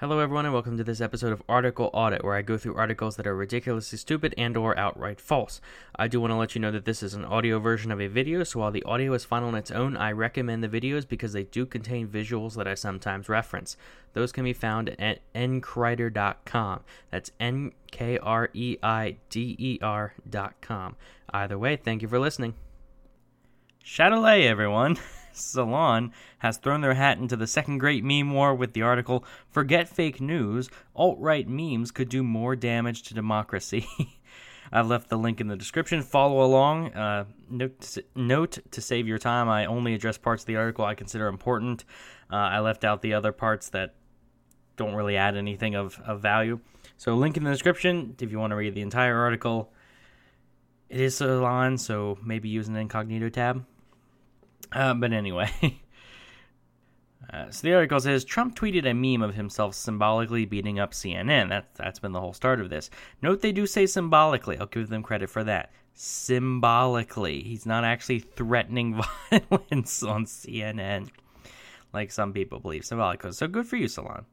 Hello everyone and welcome to this episode of Article Audit where I go through articles that are ridiculously stupid and or outright false. I do want to let you know that this is an audio version of a video, so while the audio is fine on its own, I recommend the videos because they do contain visuals that I sometimes reference. Those can be found at nkreider.com. That's N K R E I D E R.com. Either way, thank you for listening. Chatelet, everyone. Salon has thrown their hat into the second great meme war with the article Forget Fake News, Alt Right Memes Could Do More Damage to Democracy. I've left the link in the description. Follow along. Uh, note, to, note to save your time, I only address parts of the article I consider important. Uh, I left out the other parts that don't really add anything of, of value. So, link in the description if you want to read the entire article. It is Salon, so maybe use an incognito tab. Uh, but anyway. uh, so the article says Trump tweeted a meme of himself symbolically beating up CNN. That's that's been the whole start of this. Note they do say symbolically. I'll give them credit for that. Symbolically, he's not actually threatening violence on CNN, like some people believe. Symbolically, so good for you, Salon.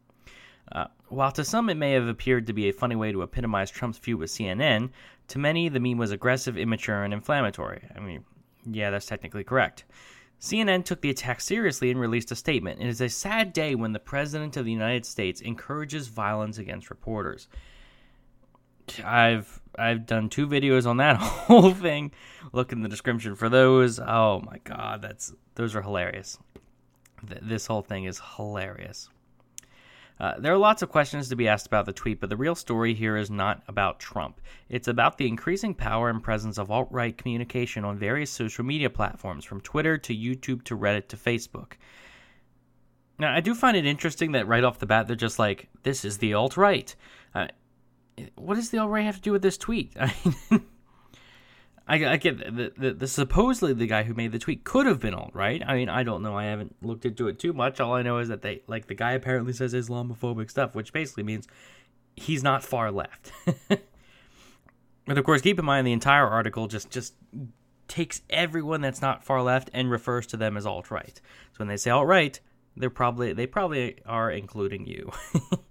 Uh, while to some it may have appeared to be a funny way to epitomize Trump's feud with CNN, to many the meme was aggressive, immature, and inflammatory. I mean, yeah, that's technically correct. CNN took the attack seriously and released a statement. It is a sad day when the President of the United States encourages violence against reporters. I've I've done two videos on that whole thing. Look in the description for those. Oh my god, that's those are hilarious. Th- this whole thing is hilarious. Uh, there are lots of questions to be asked about the tweet, but the real story here is not about Trump. It's about the increasing power and presence of alt right communication on various social media platforms, from Twitter to YouTube to Reddit to Facebook. Now, I do find it interesting that right off the bat, they're just like, this is the alt right. Uh, what does the alt right have to do with this tweet? I mean, I, I get the, the, the, supposedly the guy who made the tweet could have been alt right. I mean, I don't know. I haven't looked into it too much. All I know is that they like the guy apparently says Islamophobic stuff, which basically means he's not far left. but of course, keep in mind the entire article just just takes everyone that's not far left and refers to them as alt right. So when they say alt right, they're probably they probably are including you.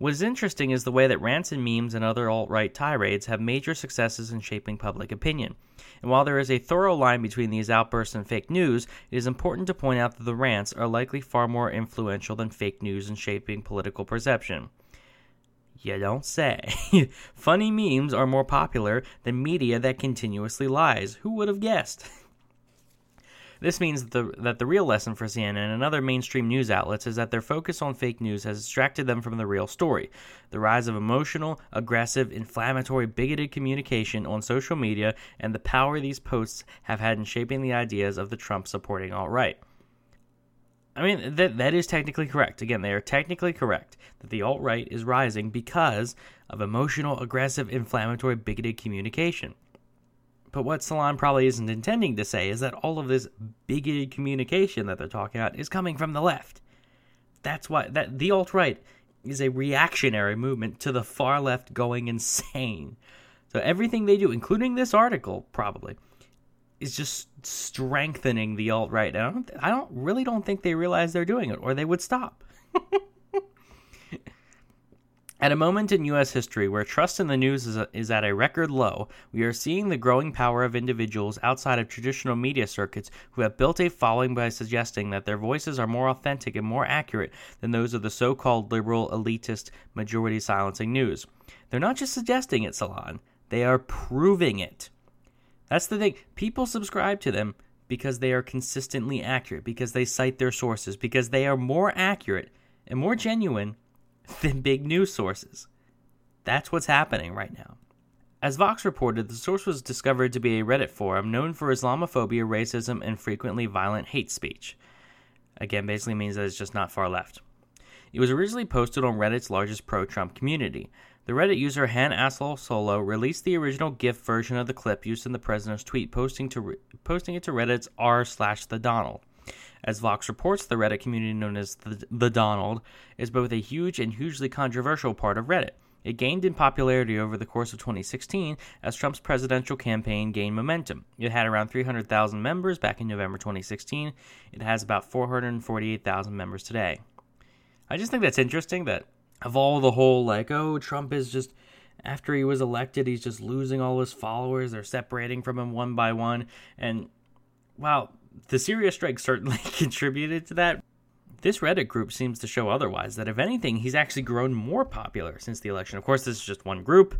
What is interesting is the way that rants and memes and other alt right tirades have major successes in shaping public opinion. And while there is a thorough line between these outbursts and fake news, it is important to point out that the rants are likely far more influential than fake news in shaping political perception. You don't say. Funny memes are more popular than media that continuously lies. Who would have guessed? This means that the, that the real lesson for CNN and other mainstream news outlets is that their focus on fake news has distracted them from the real story. The rise of emotional, aggressive, inflammatory, bigoted communication on social media and the power these posts have had in shaping the ideas of the Trump supporting alt right. I mean, that, that is technically correct. Again, they are technically correct that the alt right is rising because of emotional, aggressive, inflammatory, bigoted communication. But what Salon probably isn't intending to say is that all of this bigoted communication that they're talking about is coming from the left. That's why that the alt right is a reactionary movement to the far left going insane. So everything they do, including this article, probably is just strengthening the alt right. I don't, I don't really don't think they realize they're doing it, or they would stop. At a moment in U.S. history where trust in the news is, a, is at a record low, we are seeing the growing power of individuals outside of traditional media circuits who have built a following by suggesting that their voices are more authentic and more accurate than those of the so called liberal, elitist, majority silencing news. They're not just suggesting it, Salon, they are proving it. That's the thing. People subscribe to them because they are consistently accurate, because they cite their sources, because they are more accurate and more genuine than big news sources. That's what's happening right now. As Vox reported, the source was discovered to be a Reddit forum known for Islamophobia, racism, and frequently violent hate speech. Again, basically means that it's just not far left. It was originally posted on Reddit's largest pro Trump community. The Reddit user Han Asshole Solo released the original GIF version of the clip used in the president's tweet, posting, to re- posting it to Reddit's r slash the Donald. As Vox reports, the Reddit community known as the, the Donald is both a huge and hugely controversial part of Reddit. It gained in popularity over the course of 2016 as Trump's presidential campaign gained momentum. It had around 300,000 members back in November 2016. It has about 448,000 members today. I just think that's interesting that of all the whole like, oh, Trump is just after he was elected, he's just losing all his followers. They're separating from him one by one. And wow, the Syria strike certainly contributed to that. This Reddit group seems to show otherwise, that if anything, he's actually grown more popular since the election. Of course, this is just one group.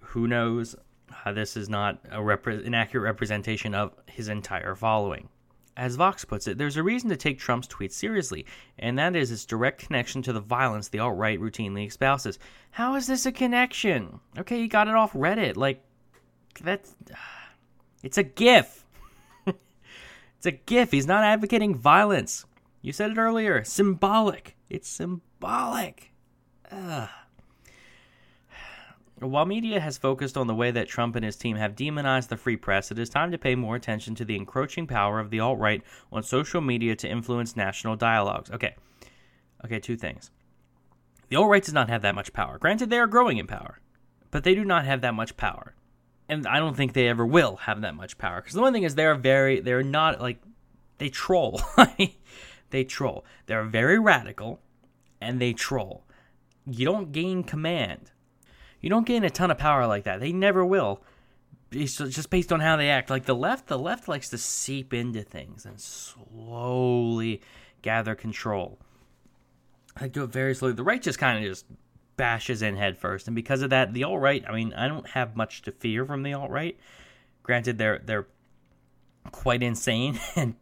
Who knows? Uh, this is not a an accurate representation of his entire following. As Vox puts it, there's a reason to take Trump's tweets seriously, and that is its direct connection to the violence the alt right routinely espouses. How is this a connection? Okay, he got it off Reddit. Like, that's. It's a GIF. It's a GIF. He's not advocating violence. You said it earlier. Symbolic. It's symbolic. Ugh. While media has focused on the way that Trump and his team have demonized the free press, it is time to pay more attention to the encroaching power of the alt right on social media to influence national dialogues. Okay. Okay, two things. The alt right does not have that much power. Granted, they are growing in power, but they do not have that much power. And I don't think they ever will have that much power. Because the one thing is, they're very, they're not like, they troll. they troll. They're very radical and they troll. You don't gain command you don't gain a ton of power like that. They never will. It's just based on how they act. Like the left, the left likes to seep into things and slowly gather control. They do it very slowly. The right just kind of just bashes in head first, and because of that, the alt right. I mean, I don't have much to fear from the alt right. Granted, they're they're quite insane and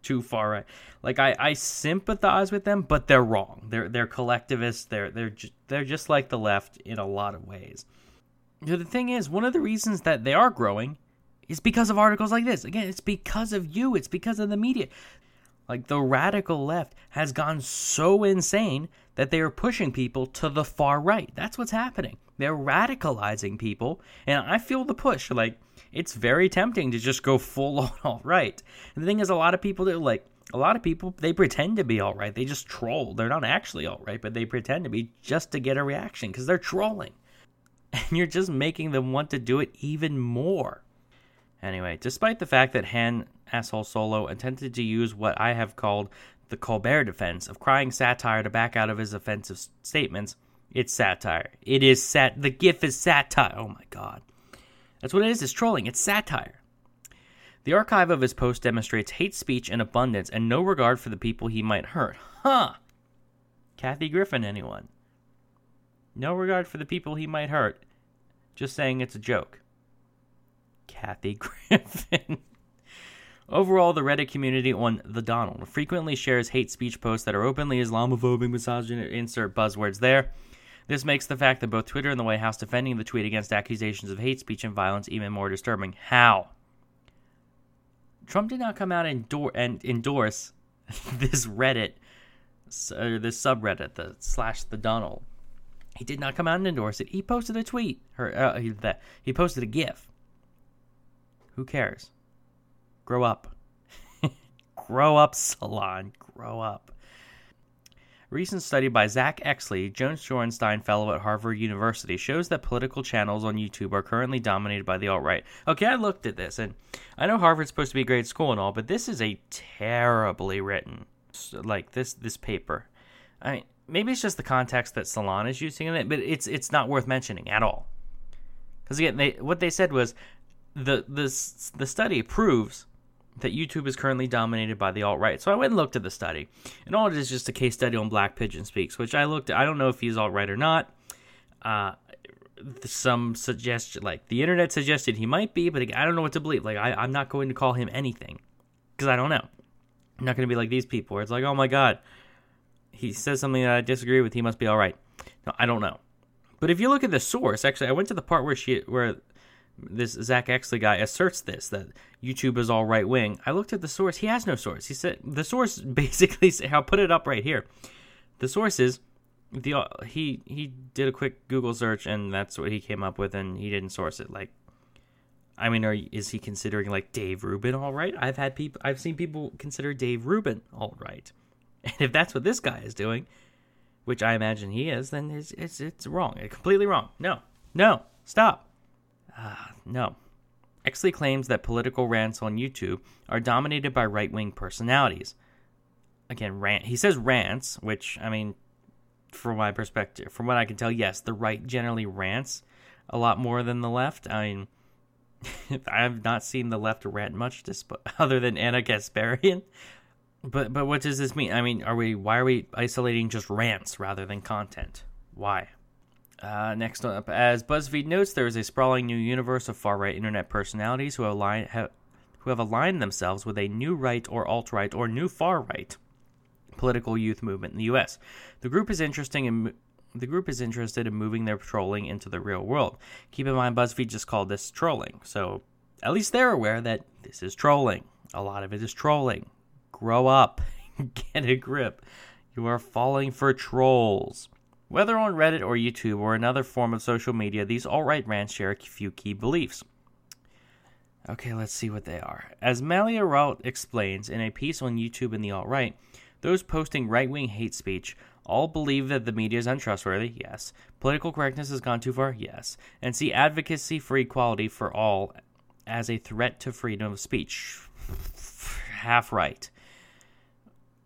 too far right. Like I, I sympathize with them, but they're wrong. They're they're collectivists. They're they're ju- they're just like the left in a lot of ways. You know, the thing is, one of the reasons that they are growing is because of articles like this. Again, it's because of you. It's because of the media. Like the radical left has gone so insane that they are pushing people to the far right. That's what's happening. They're radicalizing people, and I feel the push. Like it's very tempting to just go full on alt right. And the thing is, a lot of people do like a lot of people they pretend to be all right. They just troll. They're not actually all right, but they pretend to be just to get a reaction because they're trolling. And you're just making them want to do it even more. Anyway, despite the fact that Han Asshole Solo attempted to use what I have called the Colbert defense of crying satire to back out of his offensive statements, it's satire. It is sat. The GIF is satire. Oh my god. That's what it is. It's trolling. It's satire. The archive of his post demonstrates hate speech in abundance and no regard for the people he might hurt. Huh. Kathy Griffin, anyone? No regard for the people he might hurt. Just saying it's a joke. Kathy Griffin. Overall, the Reddit community on The Donald frequently shares hate speech posts that are openly Islamophobic, misogynist, insert buzzwords there. This makes the fact that both Twitter and the White House defending the tweet against accusations of hate speech and violence even more disturbing. How? Trump did not come out and, and endorse this Reddit or this subreddit, the slash the Donald. He did not come out and endorse it. He posted a tweet. Or, uh, he, that, he posted a GIF. Who cares? Grow up. Grow up, Salon. Grow up A recent study by Zack Exley, Jones Shorenstein Fellow at Harvard University, shows that political channels on YouTube are currently dominated by the alt right. Okay, I looked at this, and I know Harvard's supposed to be a great school and all, but this is a terribly written, like this this paper. I mean, maybe it's just the context that Salon is using in it, but it's it's not worth mentioning at all. Because again, they what they said was the the the study proves that YouTube is currently dominated by the alt right. So I went and looked at the study, and all it is just a case study on Black Pigeon Speaks, which I looked. At. I don't know if he's alt right or not. Uh, some suggestion, like the internet suggested he might be, but I don't know what to believe. Like I, I'm not going to call him anything because I don't know. I'm not going to be like these people where it's like, oh my god, he says something that I disagree with. He must be all right. No, I don't know. But if you look at the source, actually, I went to the part where she where this Zack Exley guy asserts this that YouTube is all right wing. I looked at the source. He has no source. He said the source basically. I'll put it up right here. The source is the uh, he he did a quick Google search and that's what he came up with, and he didn't source it. Like, I mean, are is he considering like Dave Rubin all right? I've had people, I've seen people consider Dave Rubin all right, and if that's what this guy is doing, which I imagine he is, then it's it's, it's wrong, completely wrong. No, no, stop. Uh, no. Exley claims that political rants on YouTube are dominated by right wing personalities. again, rant. He says rants, which I mean, from my perspective, from what I can tell, yes, the right generally rants a lot more than the left. I mean, I have not seen the left rant much, other than Ana Kasparian. But but what does this mean? I mean, are we why are we isolating just rants rather than content? Why? Uh, next up, as BuzzFeed notes, there is a sprawling new universe of far right internet personalities who have, who have aligned themselves with a new right or alt right or new far right political youth movement in the U.S. The group is interesting in the group is interested in moving their trolling into the real world. Keep in mind, BuzzFeed just called this trolling, so at least they're aware that this is trolling. A lot of it is trolling. Grow up, get a grip. You are falling for trolls. Whether on Reddit or YouTube or another form of social media, these alt right rants share a few key beliefs. Okay, let's see what they are. As Malia Raut explains in a piece on YouTube in the alt right, those posting right wing hate speech all believe that the media is untrustworthy, yes. Political correctness has gone too far, yes. And see advocacy for equality for all as a threat to freedom of speech. Half right.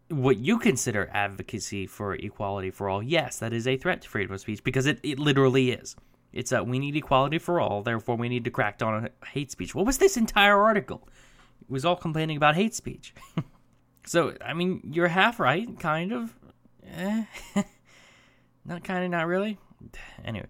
What you consider advocacy for equality for all, yes, that is a threat to freedom of speech because it, it literally is. It's that we need equality for all, therefore we need to crack down on hate speech. What was this entire article? It was all complaining about hate speech. so, I mean, you're half right, kind of. Eh. not kind of, not really. Anyway,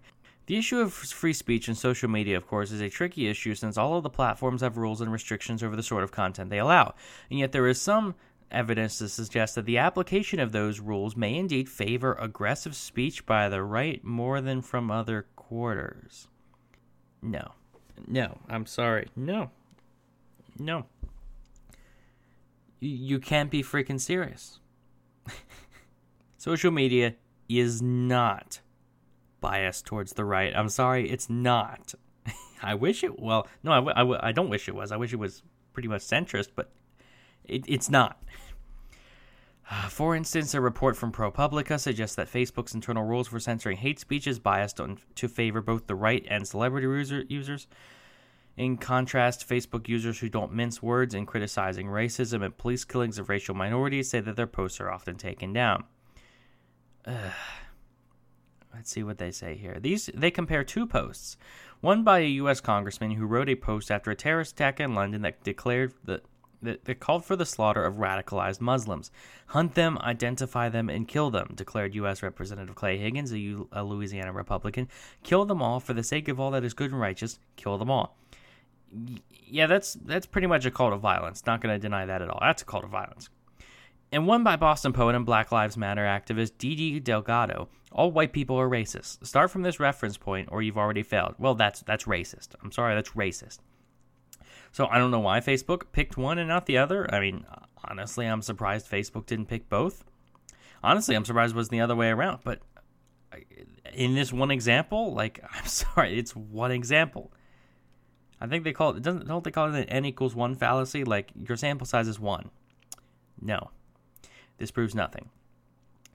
the issue of free speech and social media, of course, is a tricky issue since all of the platforms have rules and restrictions over the sort of content they allow. And yet, there is some evidence to suggest that the application of those rules may indeed favor aggressive speech by the right more than from other quarters. No. No, I'm sorry. No. No. You can't be freaking serious. Social media is not biased towards the right. I'm sorry, it's not. I wish it. Well, no, I, I, I don't wish it was. I wish it was pretty much centrist, but it, it's not. For instance, a report from ProPublica suggests that Facebook's internal rules for censoring hate speech is biased on, to favor both the right and celebrity user, users. In contrast, Facebook users who don't mince words in criticizing racism and police killings of racial minorities say that their posts are often taken down. Let's see what they say here. These they compare two posts. One by a U.S. congressman who wrote a post after a terrorist attack in London that declared that that, that called for the slaughter of radicalized Muslims. Hunt them, identify them, and kill them, declared U.S. Representative Clay Higgins, a, U- a Louisiana Republican. Kill them all for the sake of all that is good and righteous. Kill them all. Yeah, that's that's pretty much a call to violence. Not going to deny that at all. That's a call to violence and one by Boston poet and Black Lives Matter activist Didi Delgado. All white people are racist. Start from this reference point, or you've already failed. Well, that's that's racist. I'm sorry, that's racist. So I don't know why Facebook picked one and not the other. I mean, honestly, I'm surprised Facebook didn't pick both. Honestly, I'm surprised it was the other way around. But in this one example, like, I'm sorry, it's one example. I think they call it doesn't don't they call it an n equals one fallacy? Like your sample size is one. No, this proves nothing.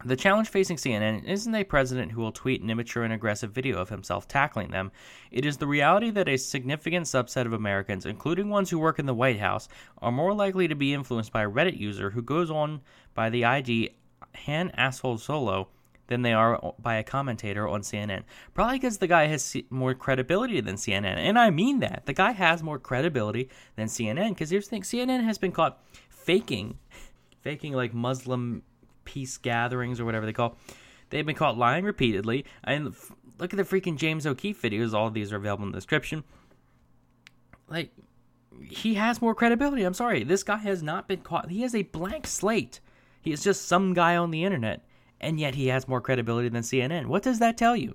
The challenge facing CNN isn't a president who will tweet an immature and aggressive video of himself tackling them. It is the reality that a significant subset of Americans, including ones who work in the White House, are more likely to be influenced by a Reddit user who goes on by the ID Han Asshole Solo than they are by a commentator on CNN. Probably because the guy has more credibility than CNN. And I mean that. The guy has more credibility than CNN because here's the thing CNN has been caught faking faking like Muslim peace gatherings or whatever they call. They've been caught lying repeatedly. And look at the freaking James O'Keefe videos. All these are available in the description. Like, he has more credibility. I'm sorry. This guy has not been caught. He has a blank slate. He is just some guy on the internet. And yet he has more credibility than CNN. What does that tell you?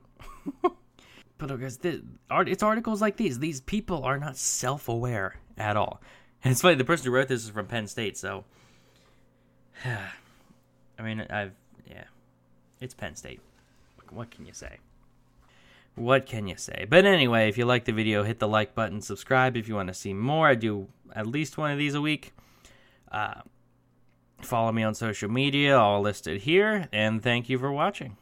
but it's articles like these. These people are not self aware at all. And it's funny, the person who wrote this is from Penn State, so I mean, I've yeah, it's Penn State. What can you say? What can you say? But anyway, if you like the video, hit the like button, subscribe if you want to see more. I do at least one of these a week. Uh, follow me on social media, all listed here, and thank you for watching.